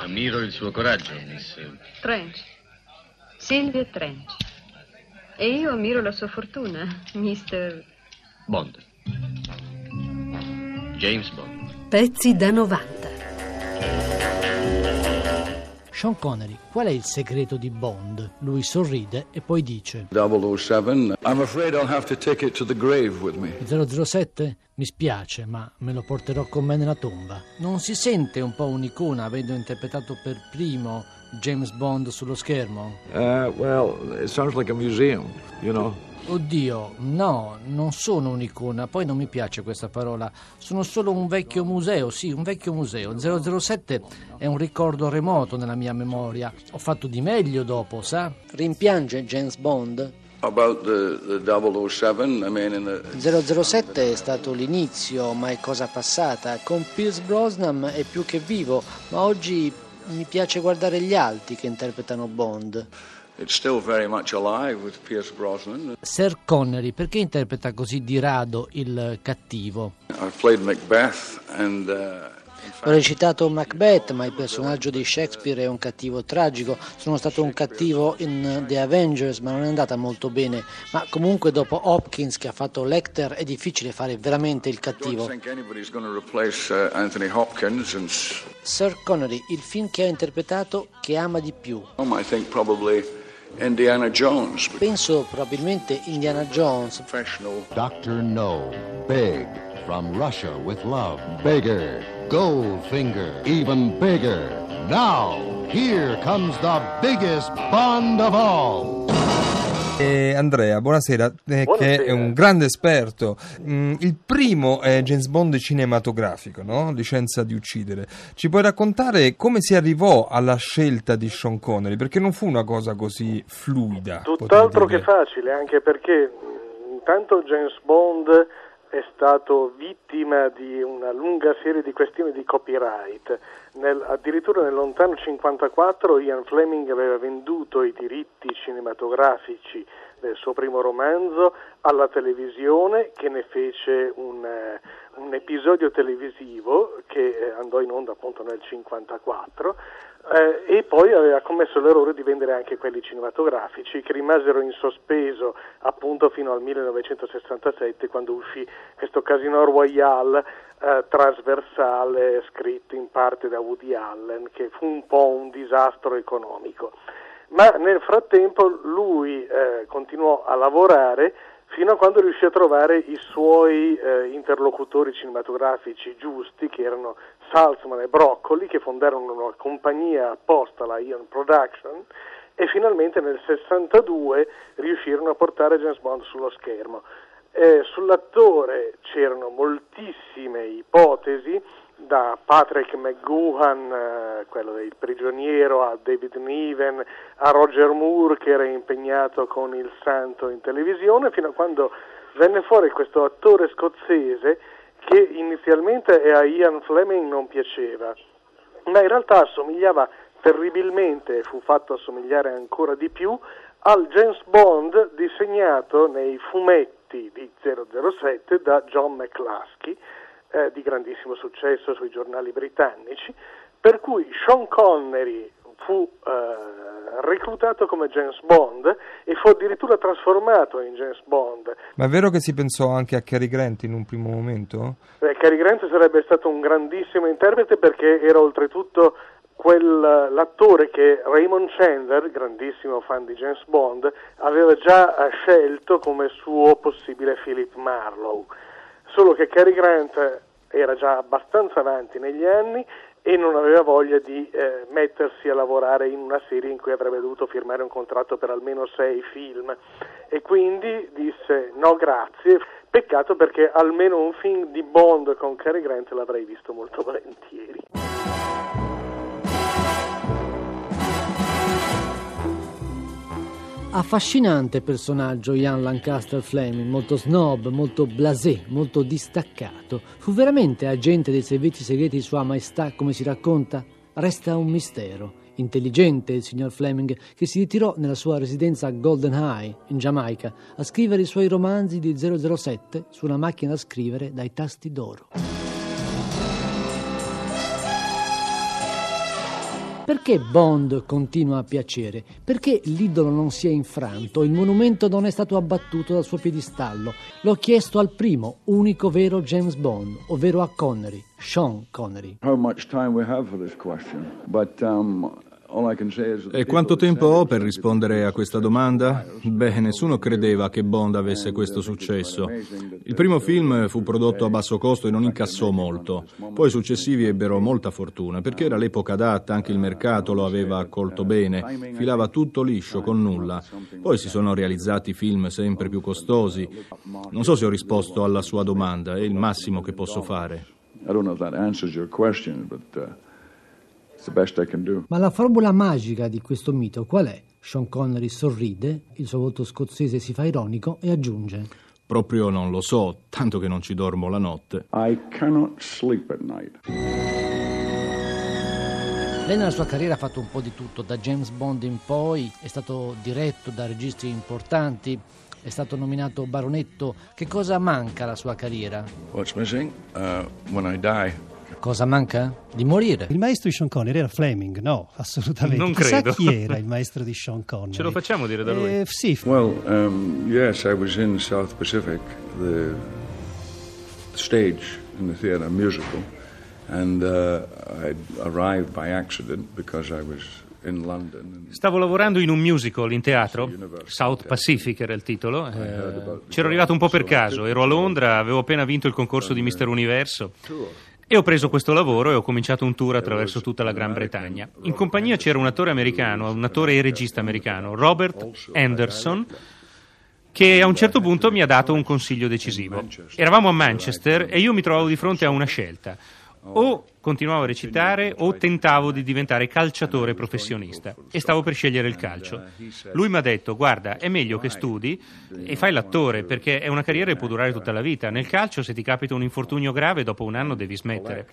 Ammiro il suo coraggio, miss. Trench. Silvia Trench. E io ammiro la sua fortuna, mister... Bond. James Bond. Pezzi da 90. Sean Connery, qual è il segreto di Bond? Lui sorride e poi dice 007, I'm afraid I'll have to take it to the grave with me. 007? Mi spiace, ma me lo porterò con me nella tomba. Non si sente un po' un'icona avendo interpretato per primo James Bond sullo schermo? Uh, well, it sounds like a museum, you know. Oddio, no, non sono un'icona, poi non mi piace questa parola. Sono solo un vecchio museo, sì, un vecchio museo. 007 è un ricordo remoto nella mia memoria. Ho fatto di meglio dopo, sa? Rimpiange James Bond? About the, the 007, I mean, in the... 007 è stato l'inizio, ma è cosa passata. Con Pierce Brosnan è più che vivo, ma oggi mi piace guardare gli altri che interpretano Bond. It's still very much alive with Pierce Brosnan. Sir Connery, perché interpreta così di rado il cattivo? I've played Macbeth and uh, Ho recitato Macbeth, ma il personaggio di Shakespeare è un cattivo tragico. Sono stato un cattivo in The Avengers, ma non è andata molto bene. Ma comunque dopo Hopkins che ha fatto Lecter è difficile fare veramente il cattivo. uh, Sir Connery, il film che ha interpretato che ama di più. Indiana Jones. Penso probabilmente Indiana Jones. Professional Dr. No, big, from Russia with love, bigger, Goldfinger, even bigger. Now, here comes the biggest Bond of all. E Andrea, buonasera, eh, che Buonasera. è un grande esperto. Mm, il primo è James Bond cinematografico, no? Licenza di uccidere. Ci puoi raccontare come si arrivò alla scelta di Sean Connery? Perché non fu una cosa così fluida. Tutt'altro che facile, anche perché mh, intanto James Bond è stato vittima di una lunga serie di questioni di copyright. Nel- addirittura nel lontano 54 Ian Fleming aveva venduto i diritti cinematografici del suo primo romanzo alla televisione che ne fece un, eh, un episodio televisivo che eh, andò in onda appunto nel 54 eh, e poi aveva commesso l'errore di vendere anche quelli cinematografici che rimasero in sospeso appunto fino al 1967 quando uscì questo Casino Royale eh, trasversale scritto in parte da Woody Allen che fu un po' un disastro economico. Ma nel frattempo lui eh, continuò a lavorare fino a quando riuscì a trovare i suoi eh, interlocutori cinematografici giusti, che erano Salzman e Broccoli, che fondarono una compagnia apposta, la Ion Production, e finalmente nel 62 riuscirono a portare James Bond sullo schermo. Eh, sull'attore c'erano moltissime ipotesi, da Patrick McGoohan, eh, quello del prigioniero, a David Niven, a Roger Moore che era impegnato con il santo in televisione, fino a quando venne fuori questo attore scozzese che inizialmente a Ian Fleming non piaceva, ma in realtà assomigliava terribilmente, e fu fatto assomigliare ancora di più, al James Bond disegnato nei fumetti di 007 da John McCluskey, eh, di grandissimo successo sui giornali britannici, per cui Sean Connery fu eh, reclutato come James Bond e fu addirittura trasformato in James Bond. Ma è vero che si pensò anche a Cary Grant in un primo momento? Beh, Cary Grant sarebbe stato un grandissimo interprete perché era oltretutto quel, l'attore che Raymond Chandler, grandissimo fan di James Bond, aveva già eh, scelto come suo possibile Philip Marlowe. Solo che Cary Grant era già abbastanza avanti negli anni e non aveva voglia di eh, mettersi a lavorare in una serie in cui avrebbe dovuto firmare un contratto per almeno sei film e quindi disse no grazie, peccato perché almeno un film di Bond con Cary Grant l'avrei visto molto volentieri. Affascinante personaggio Ian Lancaster Fleming, molto snob, molto blasé, molto distaccato. Fu veramente agente dei servizi segreti di Sua Maestà, come si racconta? Resta un mistero. Intelligente il signor Fleming, che si ritirò nella sua residenza a Golden High, in Giamaica, a scrivere i suoi romanzi di 007 su una macchina da scrivere dai tasti d'oro. Perché Bond continua a piacere? Perché l'idolo non si è infranto, il monumento non è stato abbattuto dal suo piedistallo? L'ho chiesto al primo, unico vero James Bond, ovvero a Connery, Sean Connery. How much time we have for this question, but um, E quanto tempo ho per rispondere a questa domanda? Beh, nessuno credeva che Bond avesse questo successo. Il primo film fu prodotto a basso costo e non incassò molto. Poi i successivi ebbero molta fortuna, perché era l'epoca adatta, anche il mercato lo aveva accolto bene, filava tutto liscio, con nulla. Poi si sono realizzati film sempre più costosi. Non so se ho risposto alla sua domanda, è il massimo che posso fare. I don't know if that answers your question, but uh, Ma la formula magica di questo mito qual è? Sean Connery sorride, il suo volto scozzese si fa ironico e aggiunge: Proprio non lo so, tanto che non ci dormo la notte. I cannot sleep at night. Lei nella sua carriera ha fatto un po' di tutto, da James Bond in poi, è stato diretto da registi importanti, è stato nominato baronetto. Che cosa manca alla sua carriera? What's missing? Uh, when I die. Cosa manca? Di morire. Il maestro di Sean Connery era Fleming? No, assolutamente. Non Chissà credo. chi era il maestro di Sean Connery. Ce lo facciamo dire da lui? Eh, sì, Well, um, yes, I was in South Pacific, the stage in the theatre musical, and uh, I arrived by accident because I was in London. And Stavo lavorando in un musical in teatro, South Pacific era il titolo. eh, c'ero arrivato un po' per caso, ero a Londra, avevo appena vinto il concorso di Mister Universo. E ho preso questo lavoro e ho cominciato un tour attraverso tutta la Gran Bretagna. In compagnia c'era un attore americano, un attore e regista americano, Robert Anderson, che a un certo punto mi ha dato un consiglio decisivo. Eravamo a Manchester e io mi trovavo di fronte a una scelta. O continuavo a recitare o tentavo di diventare calciatore professionista e stavo per scegliere il calcio. Lui mi ha detto guarda è meglio che studi e fai l'attore perché è una carriera che può durare tutta la vita. Nel calcio se ti capita un infortunio grave dopo un anno devi smettere.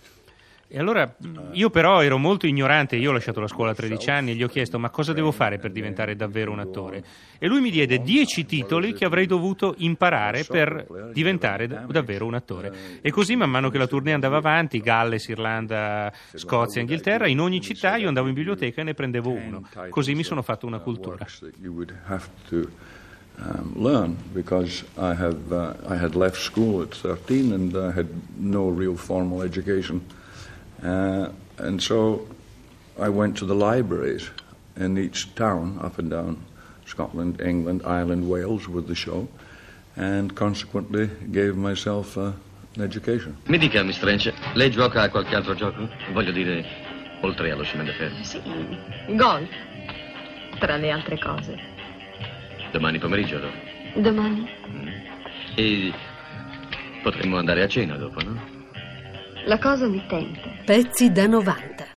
E allora io però ero molto ignorante, io ho lasciato la scuola a 13 anni e gli ho chiesto ma cosa devo fare per diventare davvero un attore? E lui mi diede 10 titoli che avrei dovuto imparare per diventare da- davvero un attore. E così man mano che la tournée andava avanti, Galles, Irlanda, Scozia, Inghilterra, in ogni città io andavo in biblioteca e ne prendevo uno. Così mi sono fatto una cultura. have to um, learn because I have uh, I had left school at 13 and I had no real formal education, uh, and so I went to the libraries in each town up and down Scotland, England, Ireland, Wales with the show, and consequently gave myself uh, an education. Mi dica, Miss Trench, lei gioca a qualche altro gioco? Voglio dire, oltre allo chemin. Sì, golf, tra le altre cose. Domani pomeriggio, allora. Domani E potremmo andare a cena dopo, no? La cosa mi tenta. Pezzi da 90.